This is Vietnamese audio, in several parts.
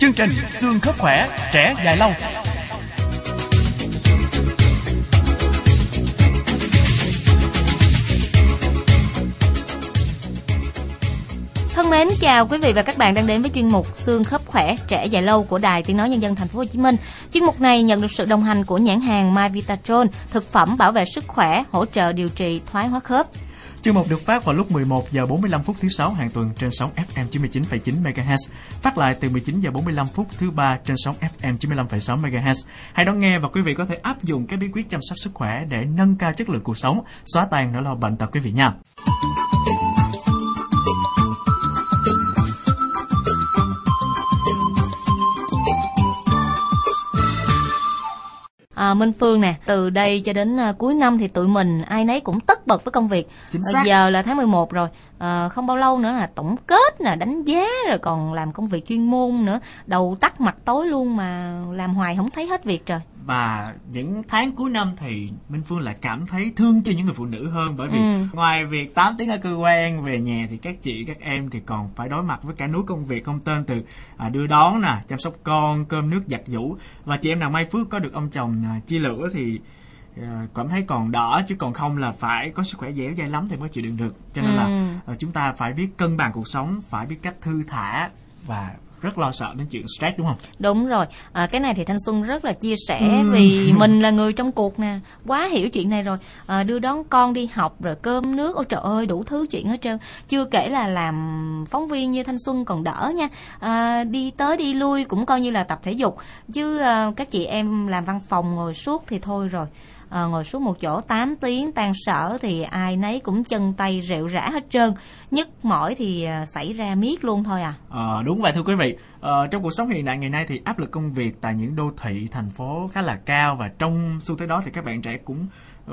Chương trình xương khớp khỏe, trẻ dài lâu. Thân mến chào quý vị và các bạn đang đến với chuyên mục xương khớp khỏe trẻ dài lâu của Đài Tiếng nói nhân dân thành phố Hồ Chí Minh. Chuyên mục này nhận được sự đồng hành của nhãn hàng My Vitatron, thực phẩm bảo vệ sức khỏe, hỗ trợ điều trị thoái hóa khớp. Chương mục được phát vào lúc 11 giờ 45 phút thứ sáu hàng tuần trên sóng FM 99,9 MHz, phát lại từ 19 giờ 45 phút thứ ba trên sóng FM 95,6 MHz. Hãy đón nghe và quý vị có thể áp dụng các bí quyết chăm sóc sức khỏe để nâng cao chất lượng cuộc sống, xóa tan nỗi lo bệnh tật quý vị nha. À, Minh Phương nè, từ đây cho đến à, cuối năm thì tụi mình ai nấy cũng tất bật với công việc. Chính À, xác. giờ là tháng 11 rồi, à, không bao lâu nữa là tổng kết nè, đánh giá rồi còn làm công việc chuyên môn nữa, đầu tắt mặt tối luôn mà làm hoài không thấy hết việc trời. Và những tháng cuối năm thì Minh Phương lại cảm thấy thương cho những người phụ nữ hơn bởi vì Ừ. ngoài việc 8 tiếng ở cơ quan về nhà thì các chị các em thì còn phải đối mặt với cả núi công việc không tên từ à, đưa đón nè, chăm sóc con, cơm nước giặt giũ và chị em nào may phước có được ông chồng à, chia lửa thì à, cảm thấy còn đỡ chứ còn không là phải có sức khỏe dẻo dai lắm thì mới chịu đựng được cho nên Ừ. là à, chúng ta phải biết cân bằng cuộc sống phải biết cách thư thả và rất lo sợ đến chuyện stress đúng không Đúng rồi, à, cái này thì Thanh Xuân rất là chia sẻ Ừ. vì mình là người trong cuộc nè, quá hiểu chuyện này rồi. À, đưa đón con đi học rồi cơm nước, ôi trời ơi đủ thứ chuyện hết trơn. Chưa kể là làm phóng viên như Thanh Xuân còn đỡ nha. À, đi tới đi lui cũng coi như là tập thể dục. Chứ à, các chị em làm văn phòng ngồi suốt thì thôi rồi. À, ngồi suốt một chỗ 8 tiếng tan sở thì ai nấy cũng chân tay rệu rã hết trơn. Nhức mỏi thì à, xảy ra miết luôn thôi à. à đúng vậy thưa quý vị à, trong cuộc sống hiện đại ngày nay thì áp lực công việc tại những đô thị thành phố khá là cao và trong xu thế đó thì các bạn trẻ cũng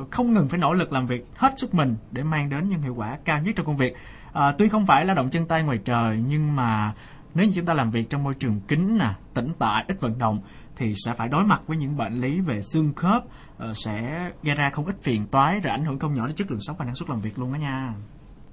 không ngừng phải nỗ lực làm việc hết sức mình để mang đến những hiệu quả cao nhất trong công việc à, tuy không phải lao động chân tay ngoài trời nhưng mà nếu như chúng ta làm việc trong môi trường kín nè, tĩnh tại, ít vận động, thì sẽ phải đối mặt với những bệnh lý về xương khớp ờ, sẽ gây ra không ít phiền toái, rồi ảnh hưởng không nhỏ đến chất lượng sống và năng suất làm việc luôn đó nha.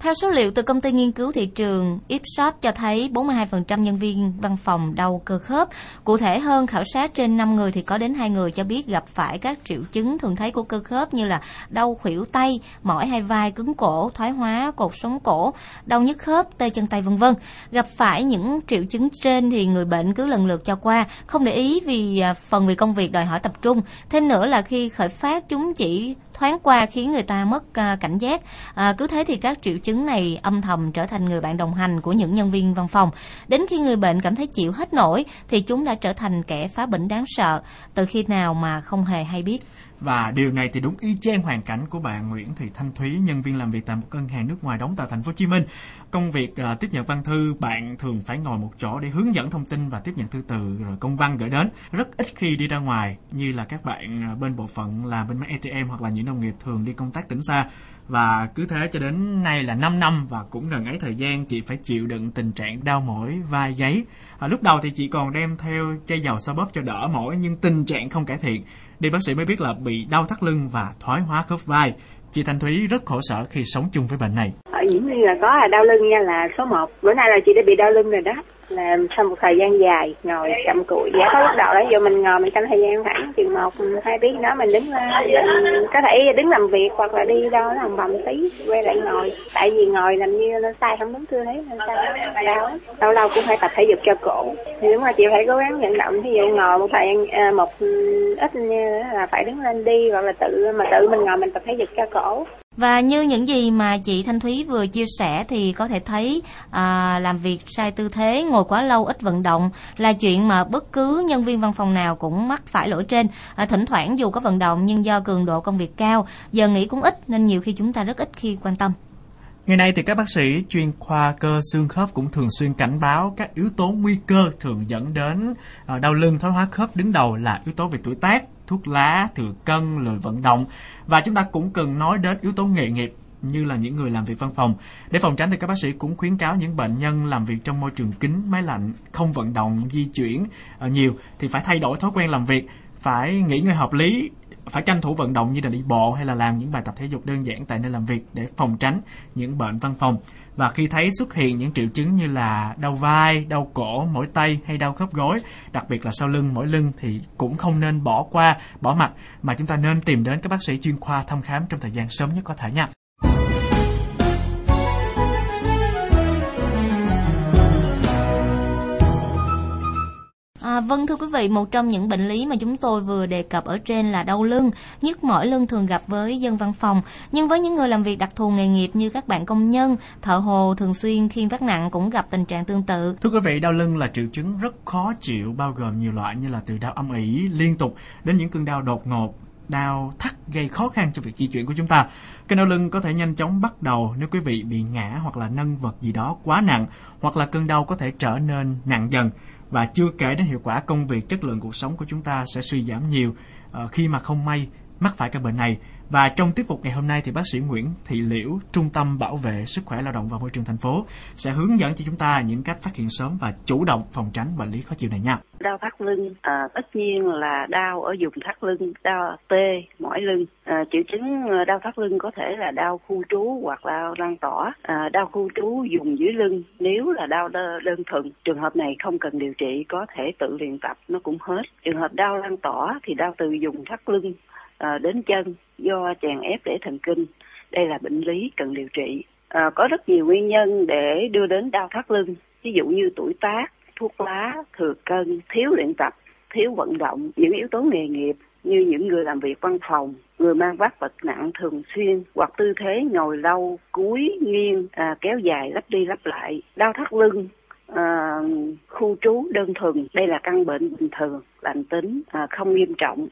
Theo số liệu từ công ty nghiên cứu thị trường Ipsos cho thấy 42% nhân viên văn phòng đau cơ khớp. Cụ thể hơn, khảo sát trên 5 người thì có đến 2 người cho biết gặp phải các triệu chứng thường thấy của cơ khớp như là đau khuỷu tay, mỏi hai vai, cứng cổ, thoái hóa cột sống cổ, đau nhức khớp, tê chân tay vân vân. Gặp phải những triệu chứng trên thì người bệnh cứ lần lượt cho qua, không để ý vì à, phần vì công việc đòi hỏi tập trung. Thêm nữa là khi khởi phát chúng chỉ thoáng qua khiến người ta mất à, cảnh giác. À, cứ thế thì các triệu chứng này âm thầm trở thành người bạn đồng hành của những nhân viên văn phòng. Đến khi người bệnh cảm thấy chịu hết nổi thì chúng đã trở thành kẻ phá bệnh đáng sợ. Từ khi nào mà không hề hay biết. Và điều này thì đúng y chang hoàn cảnh của bạn Nguyễn Thị Thanh Thúy, nhân viên làm việc tại một ngân hàng nước ngoài đóng tại thành phố Hồ Chí Minh. Công việc à, tiếp nhận văn thư, bạn thường phải ngồi một chỗ để hướng dẫn thông tin và tiếp nhận thư từ rồi công văn gửi đến. Rất ít khi đi ra ngoài như là các bạn à, bên bộ phận làm bên máy ATM hoặc là những đồng nghiệp thường đi công tác tỉnh xa. Và cứ thế cho đến nay là 5 năm và cũng gần ấy thời gian chị phải chịu đựng tình trạng đau mỏi vai gáy. À, lúc đầu thì chị còn đem theo chai dầu xoa bóp cho đỡ mỏi nhưng tình trạng không cải thiện. Đi bác sĩ mới biết là bị đau thắt lưng và thoái hóa khớp vai. Chị Thanh Thúy rất khổ sở khi sống chung với bệnh này. ở Diễm My là có là đau lưng nha là số 1 bữa nay là chị đã bị đau lưng rồi đó là sau một thời gian dài, ngồi chậm cụi. Giả có lúc đầu đó, giờ mình ngồi mình canh thời gian khoảng chừng một, hai tiếng đó, mình đứng lên mình có thể đứng làm việc hoặc là đi đâu làm vòng tí, quay lại ngồi. Tại vì ngồi làm như nó sai không đúng tư thế, nên sai. đau lâu lâu cũng phải tập thể dục cho cổ. Thì đúng là chị phải cố gắng vận động. Ví dụ ngồi một thời gian à, một, ít như là phải đứng lên đi hoặc là tự, mà tự mình ngồi mình tập thể dục cho cổ. Và như những gì mà chị Thanh Thúy vừa chia sẻ thì có thể thấy à, làm việc sai tư thế, ngồi quá lâu ít vận động là chuyện mà bất cứ nhân viên văn phòng nào cũng mắc phải lỗi trên. À, thỉnh thoảng dù có vận động nhưng do cường độ công việc cao, giờ nghỉ cũng ít nên nhiều khi chúng ta rất ít khi quan tâm. Ngày nay thì các bác sĩ chuyên khoa cơ xương khớp cũng thường xuyên cảnh báo các yếu tố nguy cơ thường dẫn đến à, đau lưng thoái hóa khớp đứng đầu là yếu tố về tuổi tác, thuốc lá, thừa cân, lười vận động và chúng ta cũng cần nói đến yếu tố nghề nghiệp như là những người làm việc văn phòng. Để phòng tránh thì các bác sĩ cũng khuyến cáo những bệnh nhân làm việc trong môi trường kính máy lạnh, không vận động, di chuyển ờ, nhiều thì phải thay đổi thói quen làm việc, phải nghỉ ngơi hợp lý phải tranh thủ vận động như là đi bộ hay là làm những bài tập thể dục đơn giản tại nơi làm việc để phòng tránh những bệnh văn phòng và khi thấy xuất hiện những triệu chứng như là đau vai, đau cổ, mỏi tay hay đau khớp gối, đặc biệt là sau lưng, mỏi lưng thì cũng không nên bỏ qua, bỏ mặt mà chúng ta nên tìm đến các bác sĩ chuyên khoa thăm khám trong thời gian sớm nhất có thể nha. À, vâng thưa quý vị, một trong những bệnh lý mà chúng tôi vừa đề cập ở trên là đau lưng, nhức mỏi lưng thường gặp với dân văn phòng, nhưng với những người làm việc đặc thù nghề nghiệp như các bạn công nhân, thợ hồ thường xuyên khiên vác nặng cũng gặp tình trạng tương tự. Thưa quý vị, đau lưng là triệu chứng rất khó chịu bao gồm nhiều loại như là từ đau âm ỉ liên tục đến những cơn đau đột ngột đau thắt gây khó khăn cho việc di chuyển của chúng ta. Cơn đau lưng có thể nhanh chóng bắt đầu nếu quý vị bị ngã hoặc là nâng vật gì đó quá nặng, hoặc là cơn đau có thể trở nên nặng dần và chưa kể đến hiệu quả công việc, chất lượng cuộc sống của chúng ta sẽ suy giảm nhiều ờ, khi mà không may mắc phải căn bệnh này và trong tiết mục ngày hôm nay thì bác sĩ Nguyễn Thị Liễu, Trung tâm Bảo vệ Sức khỏe Lao động và Môi trường thành phố sẽ hướng dẫn cho chúng ta những cách phát hiện sớm và chủ động phòng tránh bệnh lý khó chịu này nha. Đau thắt lưng, à, tất nhiên là đau ở vùng thắt lưng, đau tê, mỏi lưng. À, triệu chứng à, đau thắt lưng có thể là đau khu trú hoặc là lan tỏa. À, đau khu trú dùng dưới lưng nếu là đau đơn thuần. Trường hợp này không cần điều trị, có thể tự luyện tập nó cũng hết. Trường hợp đau lan tỏa thì đau từ vùng thắt lưng à, đến chân do chèn ép để thần kinh. Đây là bệnh lý cần điều trị. À, có rất nhiều nguyên nhân để đưa đến đau thắt lưng, ví dụ như tuổi tác, thuốc lá, thừa cân, thiếu luyện tập, thiếu vận động, những yếu tố nghề nghiệp như những người làm việc văn phòng, người mang vác vật nặng thường xuyên hoặc tư thế ngồi lâu, cúi, nghiêng, à, kéo dài lắp đi lắp lại, đau thắt lưng, à, khu trú đơn thuần, đây là căn bệnh bình thường, lành tính, à, không nghiêm trọng,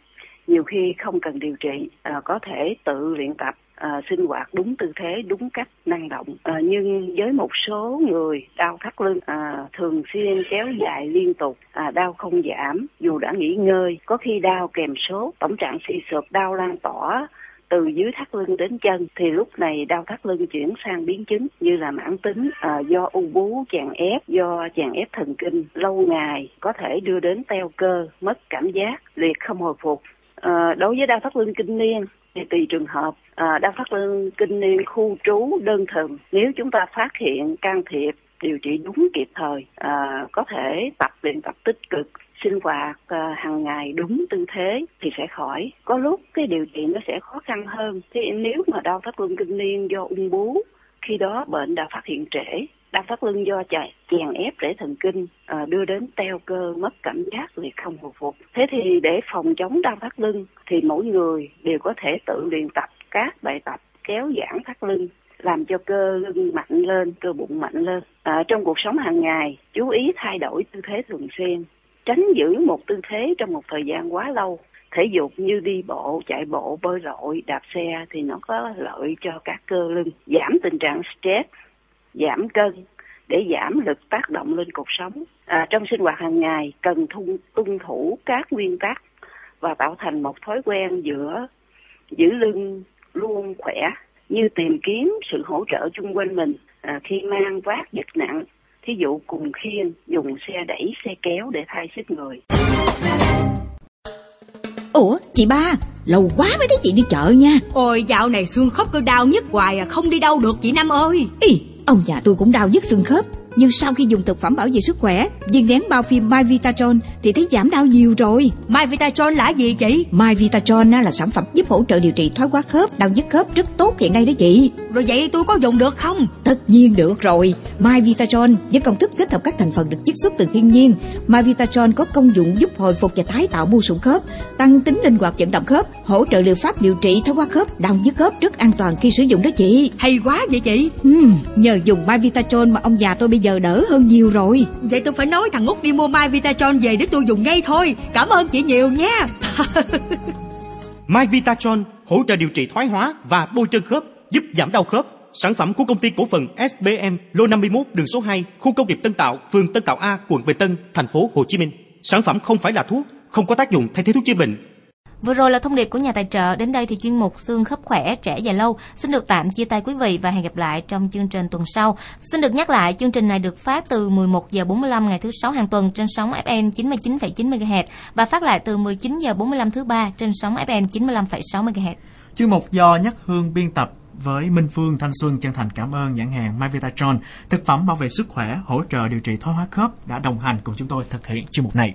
nhiều khi không cần điều trị à, có thể tự luyện tập à, sinh hoạt đúng tư thế đúng cách năng động. À, nhưng với một số người đau thắt lưng à, thường xuyên kéo dài liên tục à, đau không giảm dù đã nghỉ ngơi có khi đau kèm sốt tổng trạng suy sụp đau lan tỏa từ dưới thắt lưng đến chân thì lúc này đau thắt lưng chuyển sang biến chứng như là mãn tính à, do u bú chèn ép do chèn ép thần kinh lâu ngày có thể đưa đến teo cơ mất cảm giác liệt không hồi phục. À, đối với đau thắt lưng kinh niên thì tùy trường hợp ờ, à, đau thắt lưng kinh niên khu trú đơn thuần. Nếu chúng ta phát hiện can thiệp điều trị đúng kịp thời à, có thể tập luyện tập tích cực sinh hoạt à, hàng ngày đúng tư thế thì sẽ khỏi. Có lúc cái điều trị nó sẽ khó khăn hơn. Thì nếu mà đau thắt lưng kinh niên do ung bú khi đó bệnh đã phát hiện trễ đau thắt lưng do chạy chèn ép rễ thần kinh à, đưa đến teo cơ mất cảm giác liệt không hồi phục. Thế thì để phòng chống đau thắt lưng thì mỗi người đều có thể tự luyện tập các bài tập kéo giãn thắt lưng làm cho cơ lưng mạnh lên cơ bụng mạnh lên. À, trong cuộc sống hàng ngày chú ý thay đổi tư thế thường xuyên tránh giữ một tư thế trong một thời gian quá lâu. Thể dục như đi bộ, chạy bộ, bơi lội, đạp xe thì nó có lợi cho các cơ lưng, giảm tình trạng stress, giảm cân để giảm lực tác động lên cuộc sống. À, trong sinh hoạt hàng ngày cần thun, tuân thủ các nguyên tắc và tạo thành một thói quen giữa giữ lưng luôn khỏe như tìm kiếm sự hỗ trợ chung quanh mình à, khi mang vác vật nặng thí dụ cùng khiên dùng xe đẩy xe kéo để thay sức người. Ủa chị ba lâu quá mới thấy chị đi chợ nha. Ôi dạo này xương khớp cứ đau nhất hoài à không đi đâu được chị năm ơi. Ý, ông già tôi cũng đau nhức xương khớp nhưng sau khi dùng thực phẩm bảo vệ sức khỏe viên nén bao phim My Vitatron thì thấy giảm đau nhiều rồi. My Vitatron là gì chị? My Vitatron là sản phẩm giúp hỗ trợ điều trị thoái hóa khớp đau nhức khớp rất tốt hiện nay đó chị. Rồi vậy tôi có dùng được không? Tất nhiên được rồi. My Vitatron với công thức kết hợp các thành phần được chiết xuất từ thiên nhiên. My Vitatron có công dụng giúp hồi phục và tái tạo mô sụn khớp tăng tính linh hoạt vận động khớp hỗ trợ liệu pháp điều trị thoái hóa khớp đau nhức khớp rất an toàn khi sử dụng đó chị. Hay quá vậy chị. Uhm, nhờ dùng My Vitatron mà ông già tôi bây giờ đỡ hơn nhiều rồi. Vậy tôi phải nói thằng Út đi mua My Vitatron về để tôi dùng ngay thôi. Cảm ơn chị nhiều nha. My Vitatron hỗ trợ điều trị thoái hóa và bôi trơn khớp giúp giảm đau khớp. Sản phẩm của công ty cổ phần SBM lô 51 đường số 2 khu công nghiệp Tân Tạo phường Tân Tạo A quận Bình Tân thành phố Hồ Chí Minh. Sản phẩm không phải là thuốc không có tác dụng thay thế thuốc chữa bệnh Vừa rồi là thông điệp của nhà tài trợ. Đến đây thì chuyên mục xương khớp khỏe trẻ dài lâu xin được tạm chia tay quý vị và hẹn gặp lại trong chương trình tuần sau. Xin được nhắc lại chương trình này được phát từ 11 giờ 45 ngày thứ sáu hàng tuần trên sóng FM 99,9 MHz và phát lại từ 19 giờ 45 thứ ba trên sóng FM 95,6 MHz. Chuyên mục do Nhất Hương biên tập với Minh Phương Thanh Xuân chân thành cảm ơn nhãn hàng Myvitatron, thực phẩm bảo vệ sức khỏe, hỗ trợ điều trị thoái hóa khớp đã đồng hành cùng chúng tôi thực hiện chương mục này.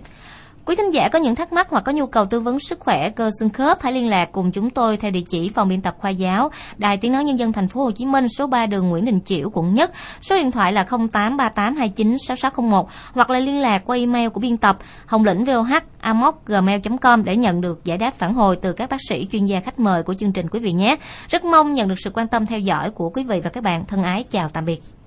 Quý thính giả có những thắc mắc hoặc có nhu cầu tư vấn sức khỏe cơ xương khớp hãy liên lạc cùng chúng tôi theo địa chỉ phòng biên tập khoa giáo, Đài Tiếng nói nhân dân thành phố Hồ Chí Minh, số 3 đường Nguyễn Đình Chiểu, quận Nhất. Số điện thoại là 0838296601 hoặc là liên lạc qua email của biên tập hồng lĩnh voh@gmail.com để nhận được giải đáp phản hồi từ các bác sĩ chuyên gia khách mời của chương trình quý vị nhé. Rất mong nhận được sự quan tâm theo dõi của quý vị và các bạn. Thân ái chào tạm biệt.